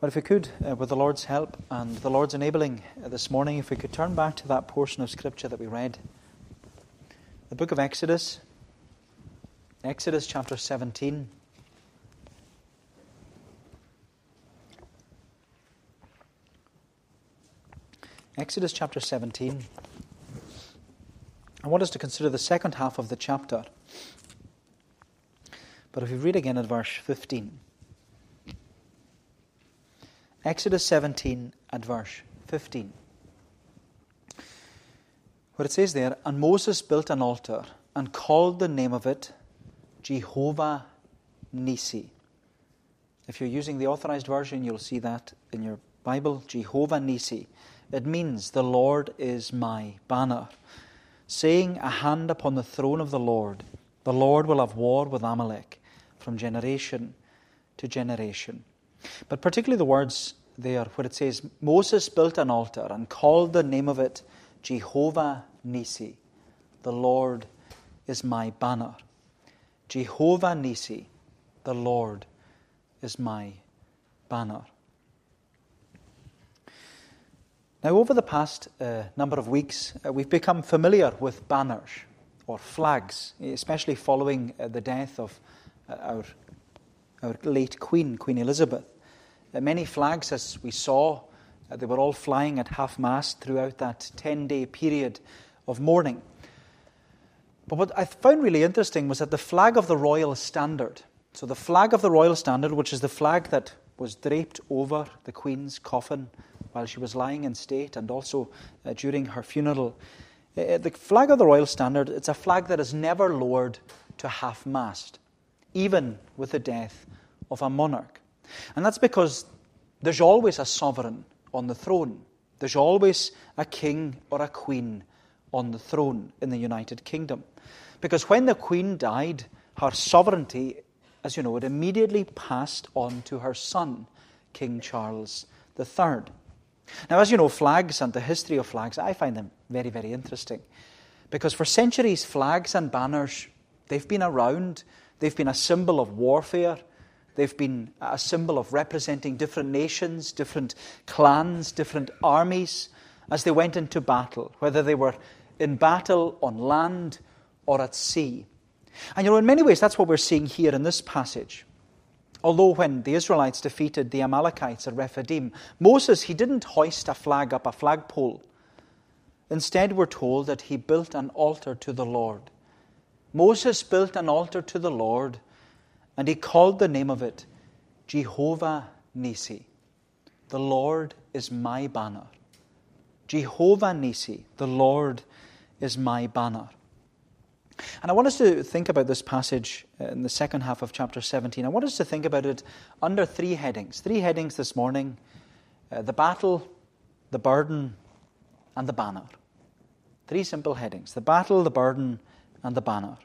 But if we could, uh, with the Lord's help and the Lord's enabling uh, this morning, if we could turn back to that portion of Scripture that we read, the book of Exodus, Exodus chapter 17. Exodus chapter 17. I want us to consider the second half of the chapter. But if we read again at verse 15. Exodus 17 at verse 15. Where it says there, And Moses built an altar and called the name of it Jehovah Nisi. If you're using the authorized version, you'll see that in your Bible, Jehovah Nisi. It means the Lord is my banner. Saying, A hand upon the throne of the Lord, the Lord will have war with Amalek from generation to generation. But particularly the words there where it says, Moses built an altar and called the name of it Jehovah Nisi. The Lord is my banner. Jehovah Nisi. The Lord is my banner. Now, over the past uh, number of weeks, uh, we've become familiar with banners or flags, especially following uh, the death of uh, our, our late Queen, Queen Elizabeth. Uh, many flags, as we saw, uh, they were all flying at half mast throughout that 10 day period of mourning. But what I found really interesting was that the flag of the Royal Standard, so the flag of the Royal Standard, which is the flag that was draped over the Queen's coffin while she was lying in state and also uh, during her funeral. Uh, the flag of the Royal Standard, it's a flag that is never lowered to half mast, even with the death of a monarch. And that's because there's always a sovereign on the throne. There's always a king or a queen on the throne in the United Kingdom. Because when the queen died, her sovereignty, as you know, it immediately passed on to her son, King Charles III. Now, as you know, flags and the history of flags, I find them very, very interesting. Because for centuries, flags and banners, they've been around. They've been a symbol of warfare. They've been a symbol of representing different nations, different clans, different armies as they went into battle, whether they were in battle on land or at sea. And you know, in many ways, that's what we're seeing here in this passage. Although when the Israelites defeated the Amalekites at Rephidim, Moses, he didn't hoist a flag up a flagpole. Instead, we're told that he built an altar to the Lord. Moses built an altar to the Lord, and he called the name of it Jehovah Nisi. The Lord is my banner. Jehovah Nisi, the Lord is my banner. And I want us to think about this passage in the second half of chapter 17. I want us to think about it under three headings. Three headings this morning uh, the battle, the burden, and the banner. Three simple headings the battle, the burden, and the banner.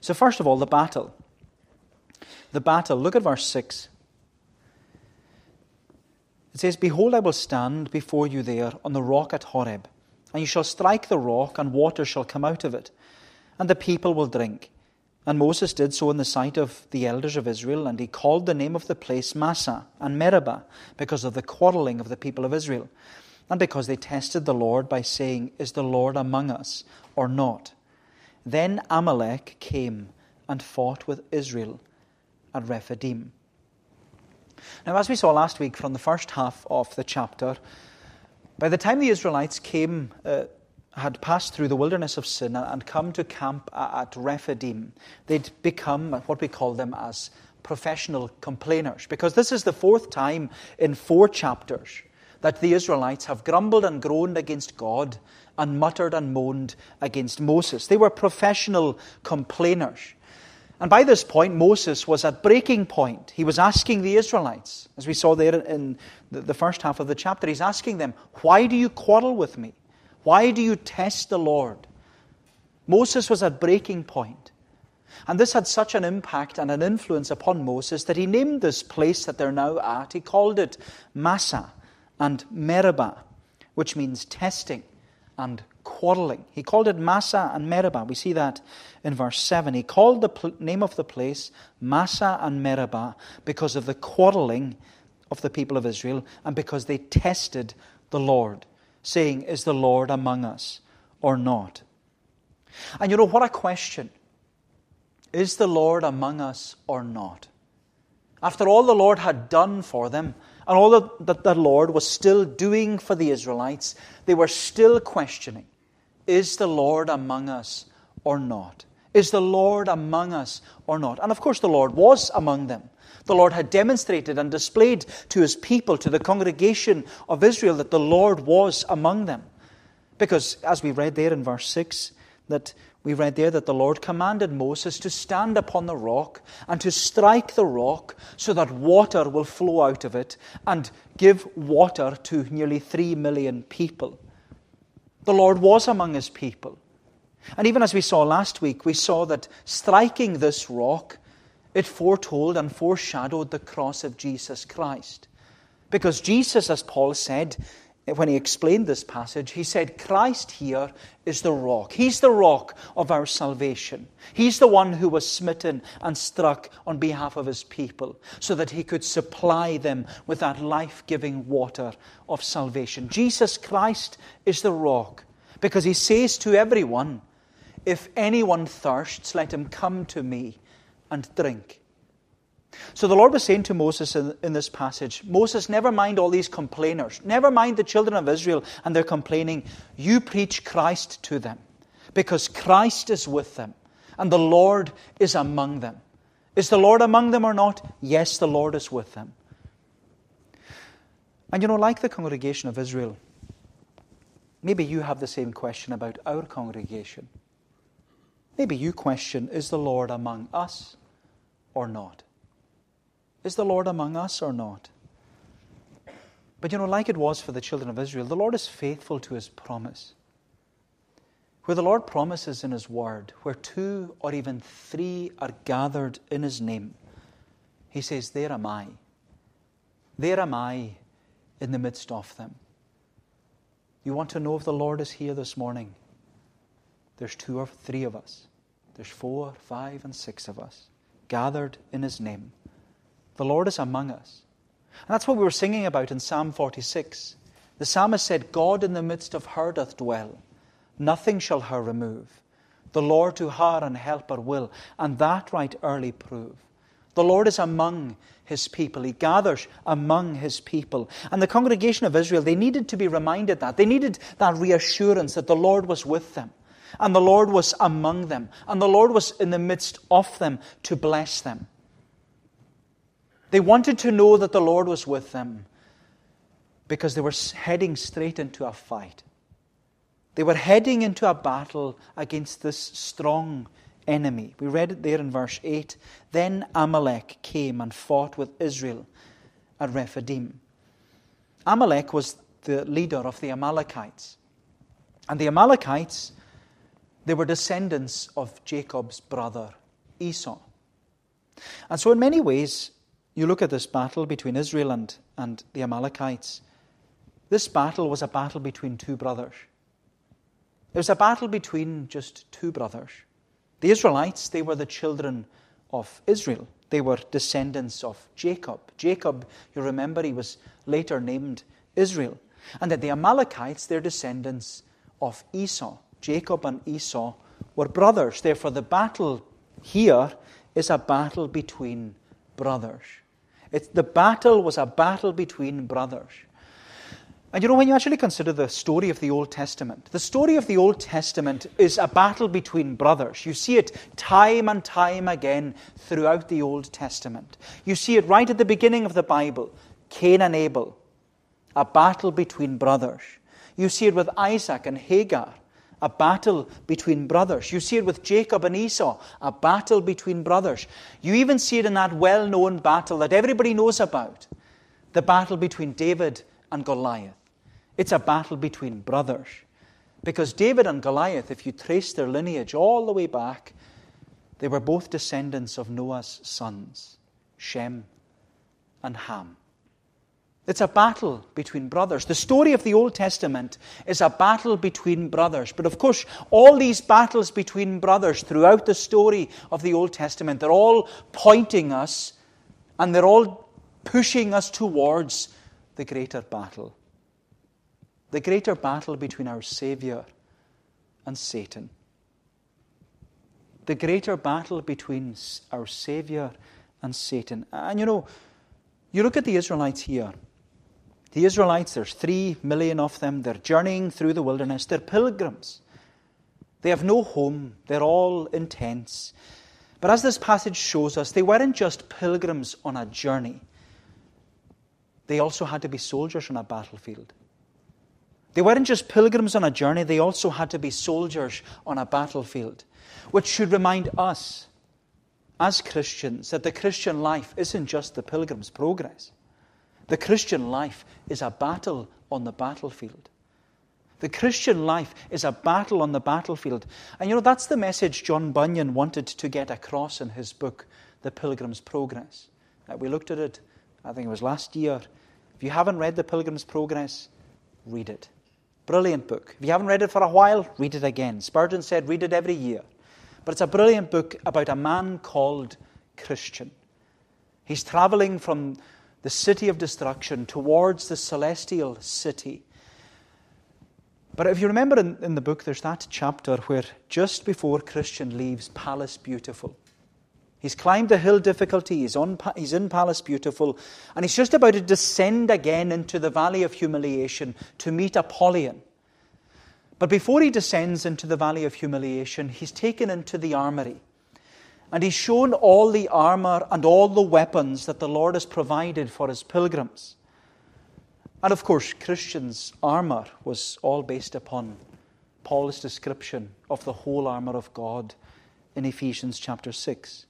So, first of all, the battle. The battle. Look at verse 6. It says, Behold, I will stand before you there on the rock at Horeb, and you shall strike the rock, and water shall come out of it and the people will drink. And Moses did so in the sight of the elders of Israel, and he called the name of the place Massa and Meribah, because of the quarreling of the people of Israel, and because they tested the Lord by saying, Is the Lord among us or not? Then Amalek came and fought with Israel at Rephidim. Now, as we saw last week from the first half of the chapter, by the time the Israelites came uh, had passed through the wilderness of sin and come to camp at Rephidim, they'd become what we call them as professional complainers. Because this is the fourth time in four chapters that the Israelites have grumbled and groaned against God and muttered and moaned against Moses. They were professional complainers. And by this point, Moses was at breaking point. He was asking the Israelites, as we saw there in the first half of the chapter, he's asking them, Why do you quarrel with me? Why do you test the Lord? Moses was at breaking point. And this had such an impact and an influence upon Moses that he named this place that they're now at, he called it Massah and Meribah, which means testing and quarreling. He called it Massa and Meribah. We see that in verse 7. He called the pl- name of the place Massa and Meribah because of the quarreling of the people of Israel and because they tested the Lord, saying, Is the Lord among us or not? And you know what a question. Is the Lord among us or not? After all the Lord had done for them, and all that the Lord was still doing for the Israelites, they were still questioning Is the Lord among us or not? Is the Lord among us or not? And of course, the Lord was among them. The Lord had demonstrated and displayed to his people, to the congregation of Israel, that the Lord was among them. Because, as we read there in verse 6, that we read there that the Lord commanded Moses to stand upon the rock and to strike the rock so that water will flow out of it and give water to nearly three million people. The Lord was among his people. And even as we saw last week, we saw that striking this rock, it foretold and foreshadowed the cross of Jesus Christ. Because Jesus, as Paul said, when he explained this passage, he said, Christ here is the rock. He's the rock of our salvation. He's the one who was smitten and struck on behalf of his people so that he could supply them with that life giving water of salvation. Jesus Christ is the rock because he says to everyone, If anyone thirsts, let him come to me and drink. So the Lord was saying to Moses in, in, this passage Moses, never mind all these complainers. Never mind the children of Israel and their complaining. You preach Christ to them because Christ is with them and the Lord is among them. Is the Lord among them or not? Yes, the Lord is with them. And you know, like the congregation of Israel, maybe you have the same question about our congregation. Maybe you question, is the Lord among us or not? Is the Lord among us or not? But you know, like it was for the children of Israel, the Lord is faithful to his promise. Where the Lord promises in his word, where two or even three are gathered in his name, he says, There am I. There am I in the midst of them. You want to know if the Lord is here this morning? There's two or three of us. There's four, five, and six of us gathered in his name. The Lord is among us. And that's what we were singing about in Psalm 46. The psalmist said, God in the midst of her doth dwell, nothing shall her remove. The Lord to her an helper will, and that right early prove. The Lord is among his people. He gathers among his people. And the congregation of Israel, they needed to be reminded that. They needed that reassurance that the Lord was with them, and the Lord was among them, and the Lord was in the midst of them to bless them. They wanted to know that the Lord was with them because they were heading straight into a fight. They were heading into a battle against this strong enemy. We read it there in verse 8. Then Amalek came and fought with Israel at Rephidim. Amalek was the leader of the Amalekites. And the Amalekites, they were descendants of Jacob's brother Esau. And so, in many ways, you look at this battle between Israel and, and the Amalekites. This battle was a battle between two brothers. It was a battle between just two brothers. The Israelites, they were the children of Israel. They were descendants of Jacob. Jacob, you remember, he was later named Israel. And that the Amalekites, they're descendants of Esau. Jacob and Esau were brothers. Therefore, the battle here is a battle between brothers. It's, the battle was a battle between brothers. And you know, when you actually consider the story of the Old Testament, the story of the Old Testament is a battle between brothers. You see it time and time again throughout the Old Testament. You see it right at the beginning of the Bible Cain and Abel, a battle between brothers. You see it with Isaac and Hagar, a battle between brothers. You see it with Jacob and Esau, a battle between brothers. You even see it in that well known battle that everybody knows about the battle between David and Goliath. It's a battle between brothers. Because David and Goliath, if you trace their lineage all the way back, they were both descendants of Noah's sons, Shem and Ham. It's a battle between brothers. The story of the Old Testament is a battle between brothers. But of course, all these battles between brothers throughout the story of the Old Testament, they're all pointing us and they're all pushing us towards the greater battle. The greater battle between our Savior and Satan. The greater battle between our Savior and Satan. And you know, you look at the Israelites here. The Israelites, there's three million of them. They're journeying through the wilderness. They're pilgrims. They have no home. They're all in tents. But as this passage shows us, they weren't just pilgrims on a journey, they also had to be soldiers on a battlefield. They weren't just pilgrims on a journey, they also had to be soldiers on a battlefield, which should remind us as Christians that the Christian life isn't just the pilgrim's progress. The Christian life is a battle on the battlefield. The Christian life is a battle on the battlefield. And you know, that's the message John Bunyan wanted to get across in his book, The Pilgrim's Progress. Uh, we looked at it, I think it was last year. If you haven't read The Pilgrim's Progress, read it. Brilliant book. If you haven't read it for a while, read it again. Spurgeon said, read it every year. But it's a brilliant book about a man called Christian. He's traveling from the city of destruction towards the celestial city. But if you remember in, in the book, there's that chapter where just before Christian leaves Palace Beautiful, he's climbed the hill difficulty, he's, on, he's in Palace Beautiful, and he's just about to descend again into the valley of humiliation to meet Apollyon. But before he descends into the valley of humiliation, he's taken into the armory. And he's shown all the armor and all the weapons that the Lord has provided for his pilgrims. And of course, Christians' armour was all based upon Paul's description of the whole armour of God in Ephesians chapter 6,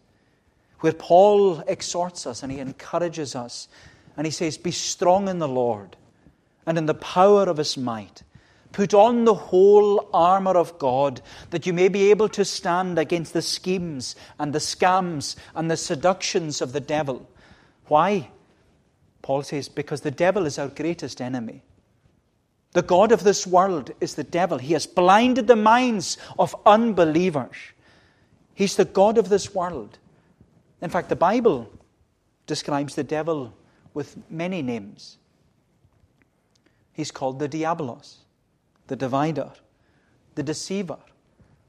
where Paul exhorts us and he encourages us and he says, Be strong in the Lord and in the power of his might. Put on the whole armour of God that you may be able to stand against the schemes and the scams and the seductions of the devil. Why? Paul says, because the devil is our greatest enemy. The God of this world is the devil. He has blinded the minds of unbelievers. He's the God of this world. In fact, the Bible describes the devil with many names. He's called the Diabolos, the divider, the deceiver,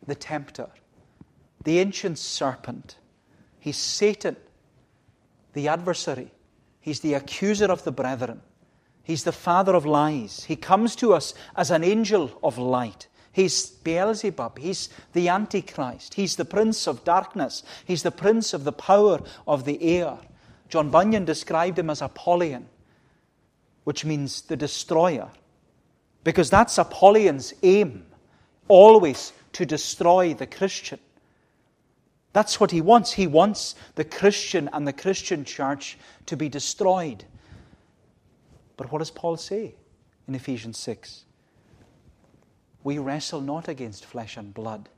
the tempter, the ancient serpent. He's Satan, the adversary, He's the accuser of the brethren. He's the father of lies. He comes to us as an angel of light. He's Beelzebub. He's the Antichrist. He's the prince of darkness. He's the prince of the power of the air. John Bunyan described him as Apollyon, which means the destroyer, because that's Apollyon's aim, always to destroy the Christian. That's what he wants. He wants the Christian and the Christian church to be destroyed. But what does Paul say in Ephesians 6? We wrestle not against flesh and blood,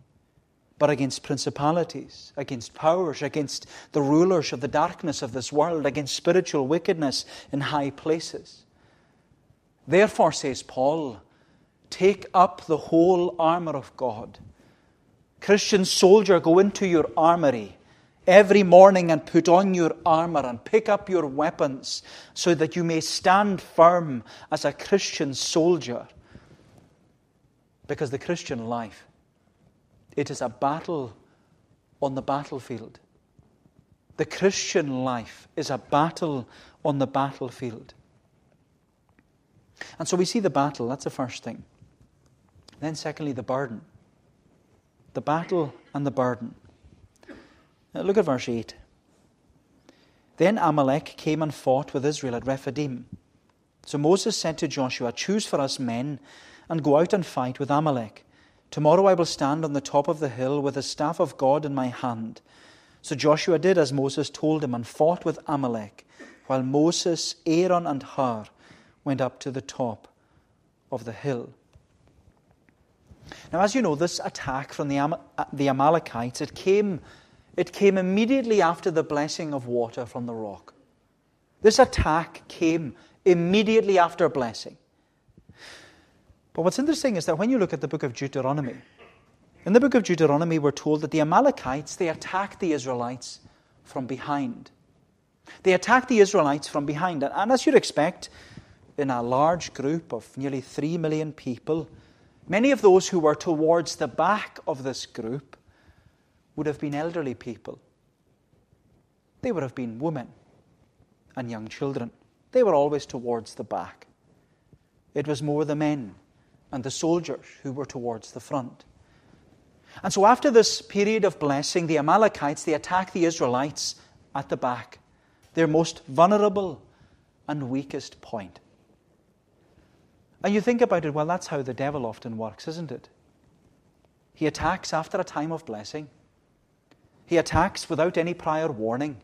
but against principalities, against powers, against the rulers of the darkness of this world, against spiritual wickedness in high places. Therefore, says Paul, take up the whole armour of God Christian soldier, go into your armory every morning and put on your armor and pick up your weapons so that you may stand firm as a Christian soldier. Because the Christian life, it is a battle on the battlefield. The Christian life is a battle on the battlefield. And so we see the battle, that's the first thing. Then, secondly, the burden the battle and the burden. Now look at verse 8. Then Amalek came and fought with Israel at Rephidim. So Moses said to Joshua, Choose for us men and go out and fight with Amalek. Tomorrow I will stand on the top of the hill with the staff of God in my hand. So Joshua did as Moses told him and fought with Amalek, while Moses, Aaron, and Hur went up to the top of the hill. Now, as you know, this attack from the, Am- uh, the Amalekites, it came, it came immediately after the blessing of water from the rock. This attack came immediately after blessing. But what's interesting is that when you look at the book of Deuteronomy, in the book of Deuteronomy, we're told that the Amalekites, they attacked the Israelites from behind. They attacked the Israelites from behind. And as you'd expect, in a large group of nearly three million people, many of those who were towards the back of this group would have been elderly people. They would have been women and young children. They were always towards the back. It was more the men and the soldiers who were towards the front. And so, after this period of blessing, the Amalekites they attack the Israelites at the back, their most vulnerable and weakest point. And you think about it, well, that's how the devil often works, isn't it? He attacks after a time of blessing. He attacks without any prior warning.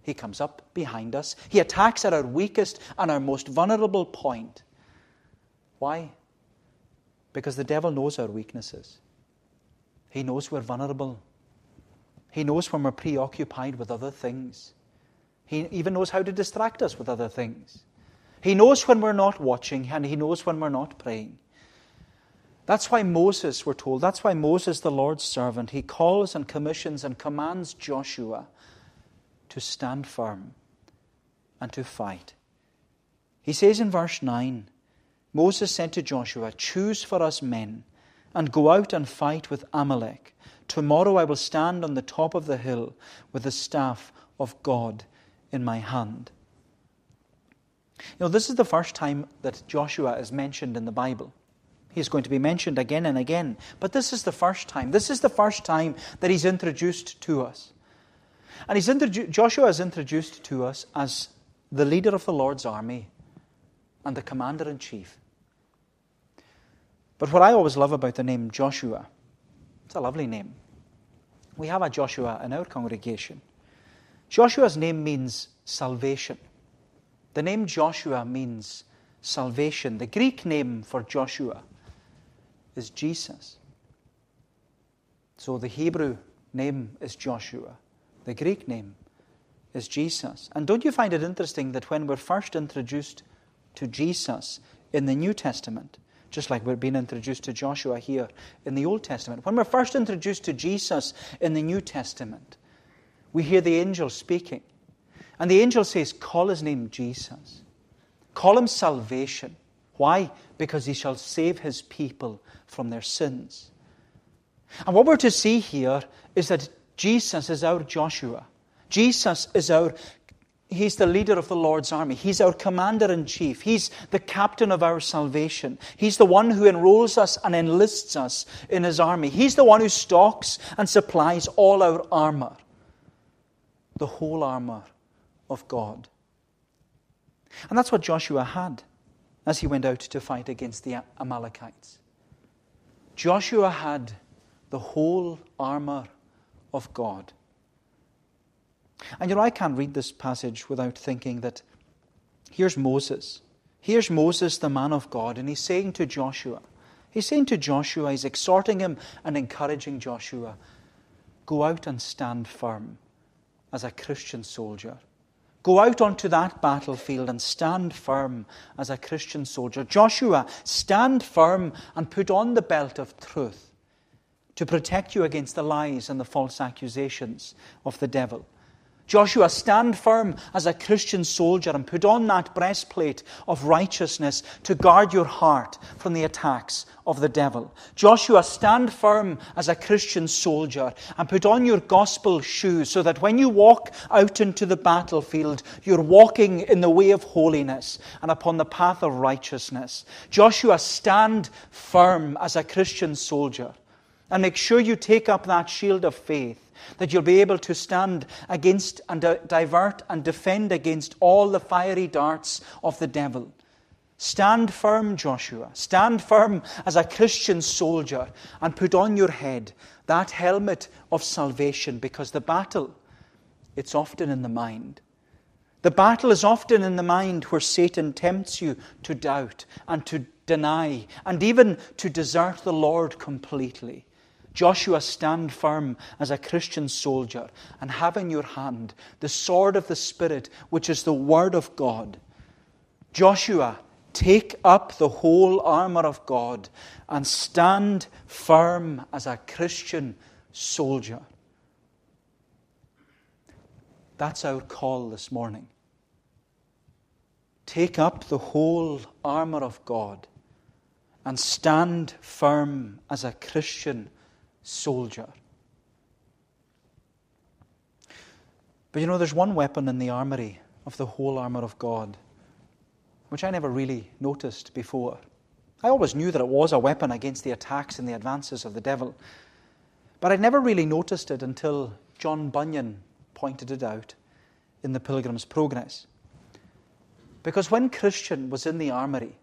He comes up behind us. He attacks at our weakest and our most vulnerable point. Why? Because the devil knows our weaknesses. He knows we're vulnerable. He knows when we're preoccupied with other things. He even knows how to distract us with other things. He knows when we're not watching, and He knows when we're not praying. That's why Moses, we're told, that's why Moses, the Lord's servant, he calls and commissions and commands Joshua to stand firm and to fight. He says in verse 9 Moses said to Joshua, Choose for us men and go out and fight with Amalek. Tomorrow I will stand on the top of the hill with the staff of God in my hand. You know, this is the first time that Joshua is mentioned in the Bible. He's going to be mentioned again and again. But this is the first time. This is the first time that he's introduced to us. And he's introdu- Joshua is introduced to us as the leader of the Lord's army and the commander in chief. But what I always love about the name Joshua, it's a lovely name. We have a Joshua in our congregation. Joshua's name means salvation. The name Joshua means salvation. The Greek name for Joshua is Jesus. So the Hebrew name is Joshua. The Greek name is Jesus. And don't you find it interesting that when we're first introduced to Jesus in the New Testament, just like we're being introduced to Joshua here in the Old Testament. When we're first introduced to Jesus in the New Testament, we hear the angel speaking. And the angel says, Call his name Jesus. Call him salvation. Why? Because he shall save his people from their sins. And what we're to see here is that Jesus is our Joshua. Jesus is our He's the leader of the Lord's army. He's our commander in chief. He's the captain of our salvation. He's the one who enrolls us and enlists us in his army. He's the one who stocks and supplies all our armor, the whole armor of God. And that's what Joshua had as he went out to fight against the Amalekites. Joshua had the whole armor of God. And you know, I can't read this passage without thinking that here's Moses. Here's Moses, the man of God, and he's saying to Joshua, he's saying to Joshua, he's exhorting him and encouraging Joshua, go out and stand firm as a Christian soldier. Go out onto that battlefield and stand firm as a Christian soldier. Joshua, stand firm and put on the belt of truth to protect you against the lies and the false accusations of the devil. Joshua, stand firm as a Christian soldier and put on that breastplate of righteousness to guard your heart from the attacks of the devil. Joshua, stand firm as a Christian soldier and put on your gospel shoes so that when you walk out into the battlefield, you're walking in the way of holiness and upon the path of righteousness. Joshua, stand firm as a Christian soldier and make sure you take up that shield of faith that you'll be able to stand against and divert and defend against all the fiery darts of the devil. Stand firm, Joshua. Stand firm as a Christian soldier and put on your head that helmet of salvation because the battle, it's often in the mind. The battle is often in the mind where Satan tempts you to doubt and to deny and even to desert the Lord completely. Joshua, stand firm as a Christian soldier and have in your hand the sword of the Spirit, which is the Word of God. Joshua, take up the whole armor of God and stand firm as a Christian soldier. That's our call this morning. Take up the whole armour of God and stand firm as a Christian soldier. But you know, there's one weapon in the armory of the whole armour of God which I never really noticed before. I always knew that it was a weapon against the attacks and the advances of the devil, but I'd never really noticed it until John Bunyan pointed it out in the Pilgrim's Progress. Because when Christian was in the armory,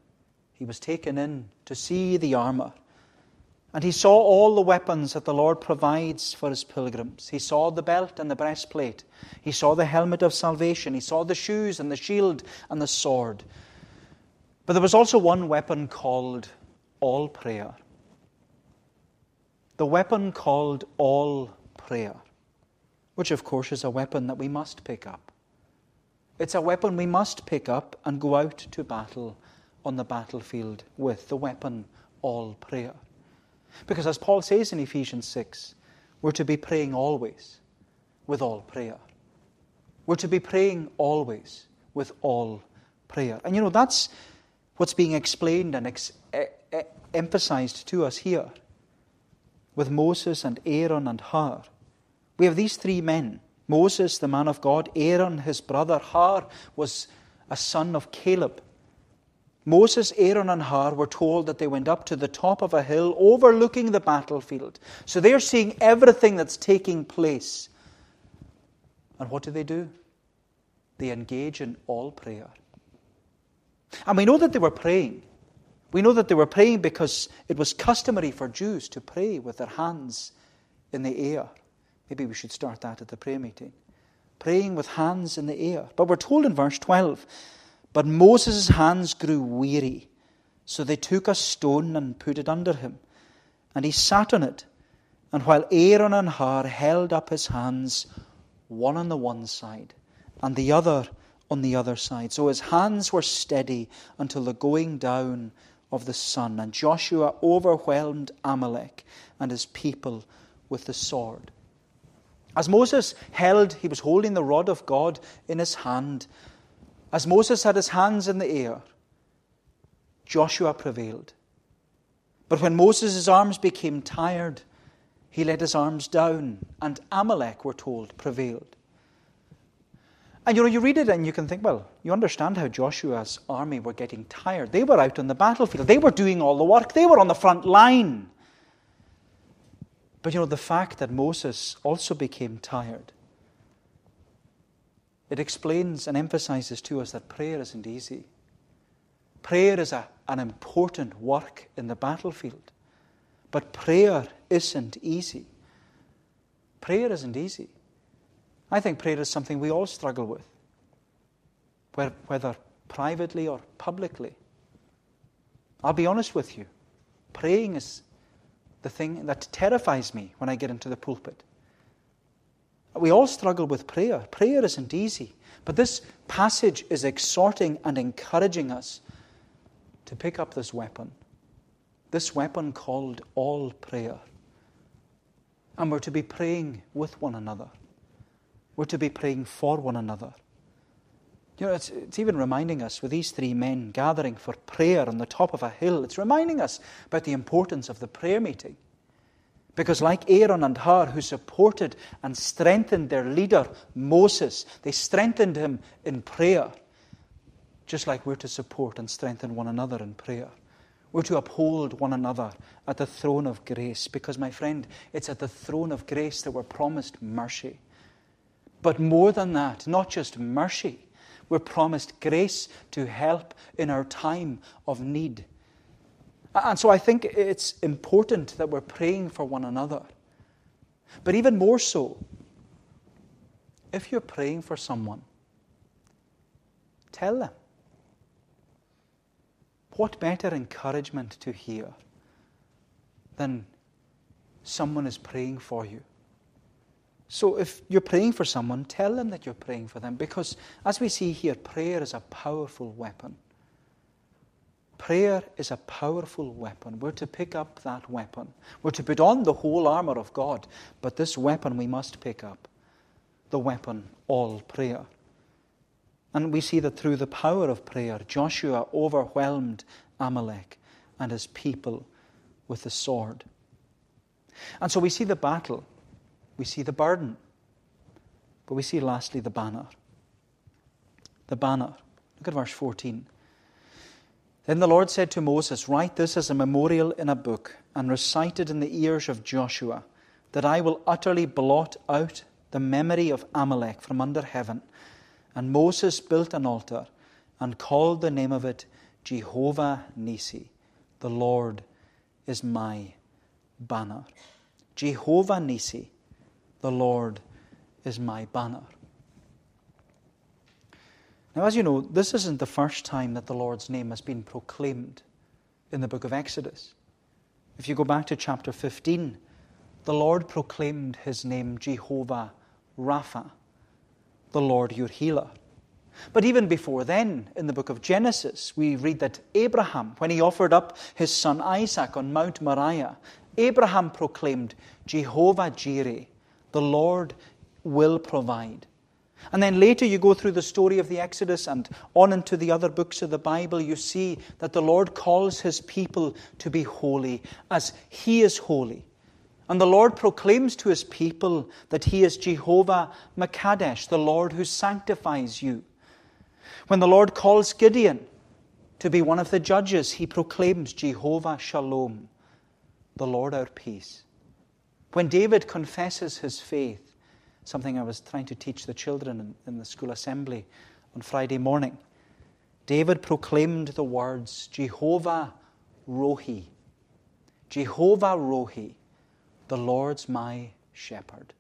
he was taken in to see the armour. And he saw all the weapons that the Lord provides for his pilgrims. He saw the belt and the breastplate. He saw the helmet of salvation. He saw the shoes and the shield and the sword. But there was also one weapon called all prayer. The weapon called all prayer, which of course is a weapon that we must pick up. It's a weapon we must pick up and go out to battle on the battlefield with the weapon all prayer. Because as Paul says in Ephesians 6, we're to be praying always with all prayer. We're to be praying always with all prayer. And you know, that's what's being explained and ex- e- e- emphasized to us here with Moses and Aaron and Hur. We have these three men Moses, the man of God, Aaron, his brother, Hur was a son of Caleb. Moses, Aaron, and Hur were told that they went up to the top of a hill overlooking the battlefield. So they're seeing everything that's taking place. And what do they do? They engage in all prayer. And we know that they were praying. We know that they were praying because it was customary for Jews to pray with their hands in the air. Maybe we should start that at the prayer meeting. Praying with hands in the air. But we're told in verse 12 But Moses' hands grew weary, so they took a stone and put it under him. And he sat on it. And while Aaron and Hur held up his hands, one on the one side and the other on the other side. So his hands were steady until the going down of the sun. And Joshua overwhelmed Amalek and his people with the sword. As Moses held, he was holding the rod of God in his hand. As Moses had his hands in the air, Joshua prevailed. But when Moses' arms became tired, he let his arms down, and Amalek, we're told, prevailed. And you know, you read it and you can think, well, you understand how Joshua's army were getting tired. They were out on the battlefield, they were doing all the work, they were on the front line. But you know, the fact that Moses also became tired, it explains and emphasizes to us that prayer isn't easy. Prayer is a, an important work in the battlefield. But prayer isn't easy. Prayer isn't easy. I think prayer is something we all struggle with, whether privately or publicly. I'll be honest with you. Praying is the thing that terrifies me when I get into the pulpit. We all struggle with prayer. Prayer isn't easy. But this passage is exhorting and encouraging us to pick up this weapon. This weapon called all prayer. And we're to be praying with one another. We're to be praying for one another. You know, it's, it's even reminding us with these three men gathering for prayer on the top of a hill, it's reminding us about the importance of the prayer meeting. Because, like Aaron and Hur, who supported and strengthened their leader, Moses, they strengthened him in prayer, just like we're to support and strengthen one another in prayer. We're to uphold one another at the throne of grace, because, my friend, it's at the throne of grace that we're promised mercy. But more than that, not just mercy, we're promised grace to help in our time of need. And so I think it's important that we're praying for one another. But even more so, if you're praying for someone, tell them. What better encouragement to hear than someone is praying for you? So if you're praying for someone, tell them that you're praying for them because, as we see here, prayer is a powerful weapon. Prayer is a powerful weapon. We're to pick up that weapon. We're to put on the whole armour of God, but this weapon we must pick up. the weapon, all prayer. And we see that through the power of prayer, Joshua overwhelmed Amalek and his people with the sword. And so we see the battle, we see the burden, but we see lastly the banner. The banner. Look at verse 14. Then the Lord said to Moses, Write this as a memorial in a book and recite it in the ears of Joshua, that I will utterly blot out the memory of Amalek from under heaven. And Moses built an altar and called the name of it Jehovah Nisi. The Lord is my banner. Jehovah Nisi. The Lord is my banner. Now, as you know, this isn't the first time that the Lord's name has been proclaimed in the book of Exodus. If you go back to chapter 15, the Lord proclaimed his name Jehovah Rapha, the Lord your healer. But even before then, in the book of Genesis, we read that Abraham, when he offered up his son Isaac on Mount Moriah, Abraham proclaimed, Jehovah Jireh, the Lord will provide. And then later you go through the story of the Exodus and on into the other books of the Bible, you see that the Lord calls his people to be holy as he is holy. And the Lord proclaims to his people that he is Jehovah Makadesh, the Lord who sanctifies you. When the Lord calls Gideon to be one of the judges, he proclaims Jehovah Shalom, the Lord our peace. When David confesses his faith, something I was trying to teach the children in, in the school assembly on Friday morning. David proclaimed the words Jehovah Rohi. Jehovah Rohi, the Lord's my shepherd.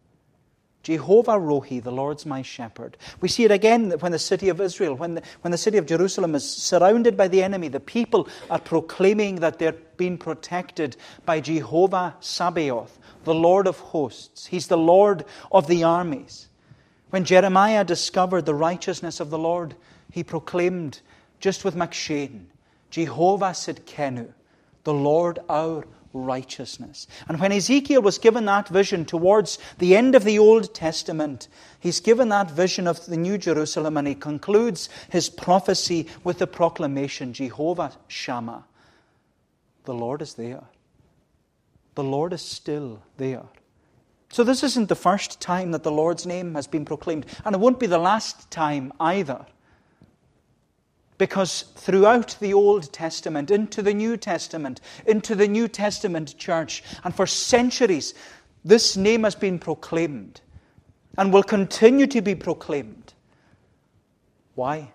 Jehovah Rohi, the Lord's my shepherd. We see it again when the city of Israel, when the, when the city of Jerusalem is surrounded by the enemy, the people are proclaiming that they're being protected by Jehovah Sabaoth, the Lord of hosts. He's the Lord of the armies. When Jeremiah discovered the righteousness of the Lord, he proclaimed, just with McCheyne, Jehovah Sidkenu, the Lord our righteousness. And when Ezekiel was given that vision towards the end of the Old Testament, he's given that vision of the New Jerusalem and he concludes his prophecy with the proclamation Jehovah Shammah, the Lord is there. The Lord is still there. So, this isn't the first time that the Lord's name has been proclaimed, and it won't be the last time either. Because throughout the Old Testament, into the New Testament, into the New Testament church, and for centuries, this name has been proclaimed and will continue to be proclaimed. Why?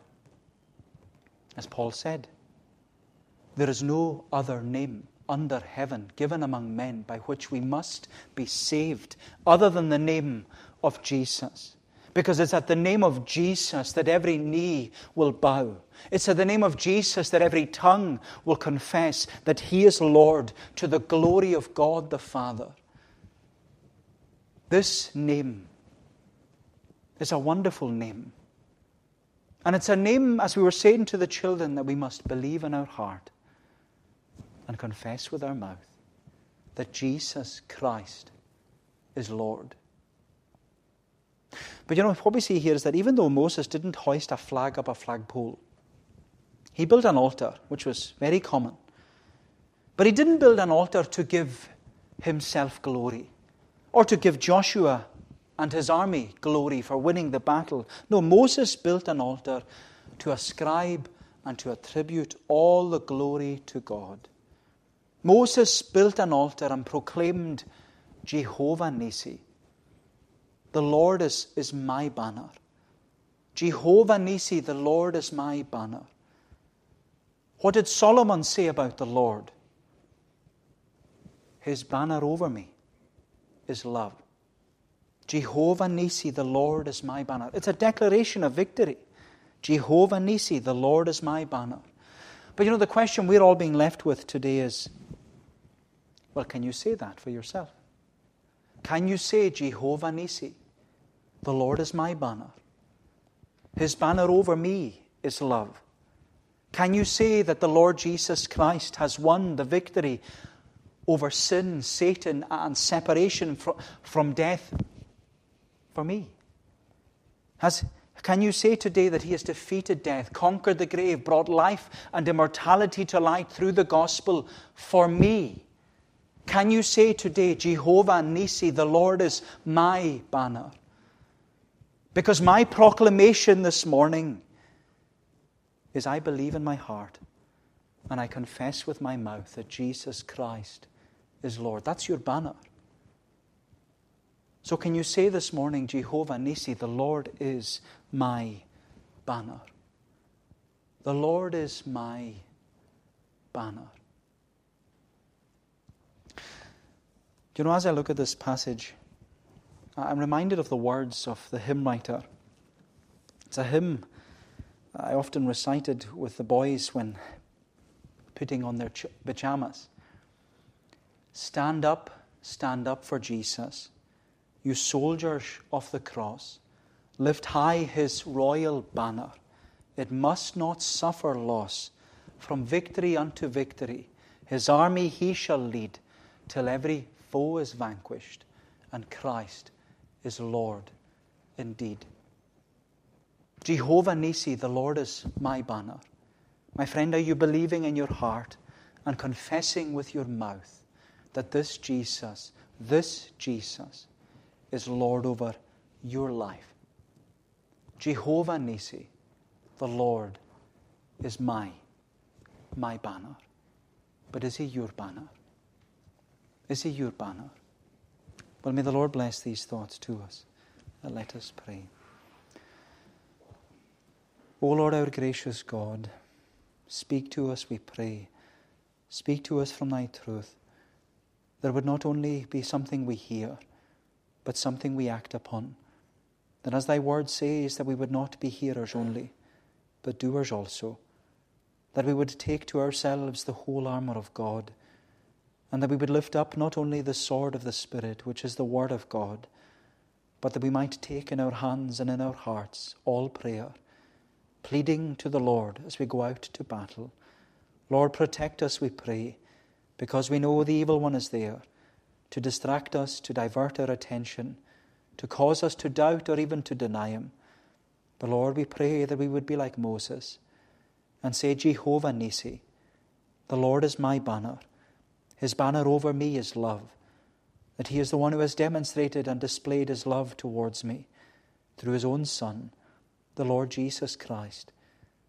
As Paul said, there is no other name under heaven given among men by which we must be saved, other than the name of Jesus. Because it's at the name of Jesus that every knee will bow. It's in the name of Jesus that every tongue will confess that He is Lord to the glory of God the Father. This name is a wonderful name. And it's a name, as we were saying to the children, that we must believe in our heart and confess with our mouth that Jesus Christ is Lord. But you know, what we see here is that even though Moses didn't hoist a flag up a flagpole, he built an altar, which was very common. But he didn't build an altar to give himself glory or to give Joshua and his army glory for winning the battle. No, Moses built an altar to ascribe and to attribute all the glory to God. Moses built an altar and proclaimed Jehovah Nisi. The Lord is, is my banner. Jehovah Nisi, the Lord is my banner. What did Solomon say about the Lord? His banner over me is love. Jehovah Nisi, the Lord is my banner. It's a declaration of victory. Jehovah Nisi, the Lord is my banner. But you know, the question we're all being left with today is well, can you say that for yourself? Can you say, Jehovah Nisi, the Lord is my banner? His banner over me is love. Can you say that the Lord Jesus Christ has won the victory over sin, Satan, and separation from, from death for me? Has, can you say today that he has defeated death, conquered the grave, brought life and immortality to light through the gospel for me? Can you say today, Jehovah Nisi, the Lord is my banner? Because my proclamation this morning is I believe in my heart and I confess with my mouth that Jesus Christ is Lord. That's your banner. So, can you say this morning, Jehovah Nisi, the Lord is my banner? The Lord is my banner. Do you know, as I look at this passage, I'm reminded of the words of the hymn writer. It's a hymn I often recited with the boys when putting on their pajamas. Stand up, stand up for Jesus you soldiers of the cross, lift high his royal banner. It must not suffer loss. From victory unto victory, his army he shall lead, till every foe is vanquished, and Christ is Lord indeed. Jehovah Nisi, the Lord is my banner. My friend, are you believing in your heart and confessing with your mouth that this Jesus, this Jesus, is Lord over your life. Jehovah Nisi, the Lord, is my, my banner. But is he your banner? Is he your banner? Well, may the Lord bless these thoughts to us. And let us pray. O Lord, our gracious God, speak to us, we pray. Speak to us from thy truth. There would not only be something we hear, but something we act upon. That as thy word says, that we would not be hearers only, but doers also. That we would take to ourselves the whole armour of God, and that we would lift up not only the sword of the Spirit, which is the word of God, but that we might take in our hands and in our hearts all prayer, pleading to the Lord as we go out to battle. Lord, protect us, we pray, because we know the evil one is there to distract us, to divert our attention, to cause us to doubt or even to deny Him. But Lord, we pray that we would be like Moses and say, Jehovah Nisi, the Lord is my banner. His banner over me is love, that He is the one who has demonstrated and displayed His love towards me through His own Son, the Lord Jesus Christ.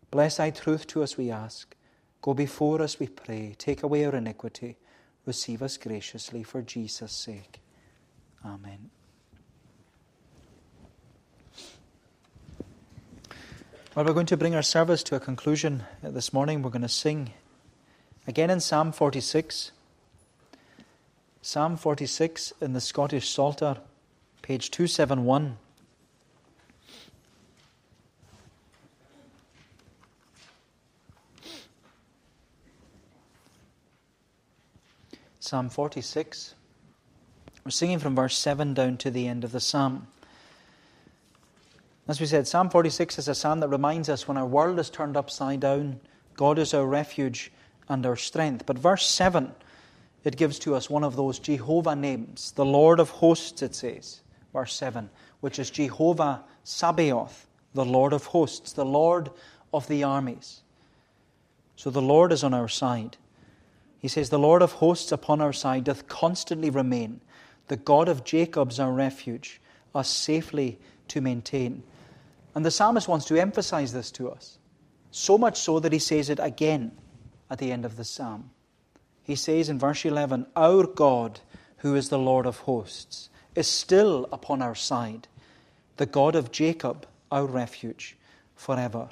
Bless Thy truth to us, we ask. Go before us, we pray. Take away our iniquity. Receive us graciously for Jesus' sake. Amen. Well, we're going to bring our service to a conclusion this morning. We're going to sing again in Psalm 46. Psalm 46 in the Scottish Psalter, page 271. Psalm 46. We're singing from verse 7 down to the end of the psalm. As we said, Psalm 46 is a psalm that reminds us when our world is turned upside down, God is our refuge and our strength. But verse 7, it gives to us one of those Jehovah names, the Lord of hosts, it says, verse 7, which is Jehovah Sabaoth, the Lord of hosts, the Lord of the armies. So the Lord is on our side. He says, The Lord of hosts upon our side doth constantly remain. The God of Jacob's our refuge, us safely to maintain. And the psalmist wants to emphasize this to us, so much so that he says it again at the end of the psalm. He says in verse 11, Our God, who is the Lord of hosts, is still upon our side. The God of Jacob, our refuge, forever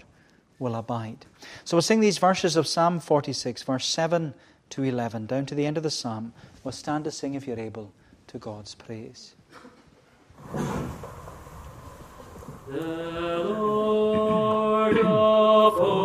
will abide. So we'll sing these verses of Psalm 46, verse 7 to 11, down to the end of the psalm. We'll stand to sing, if you're able, to God's praise. The Lord of hosts.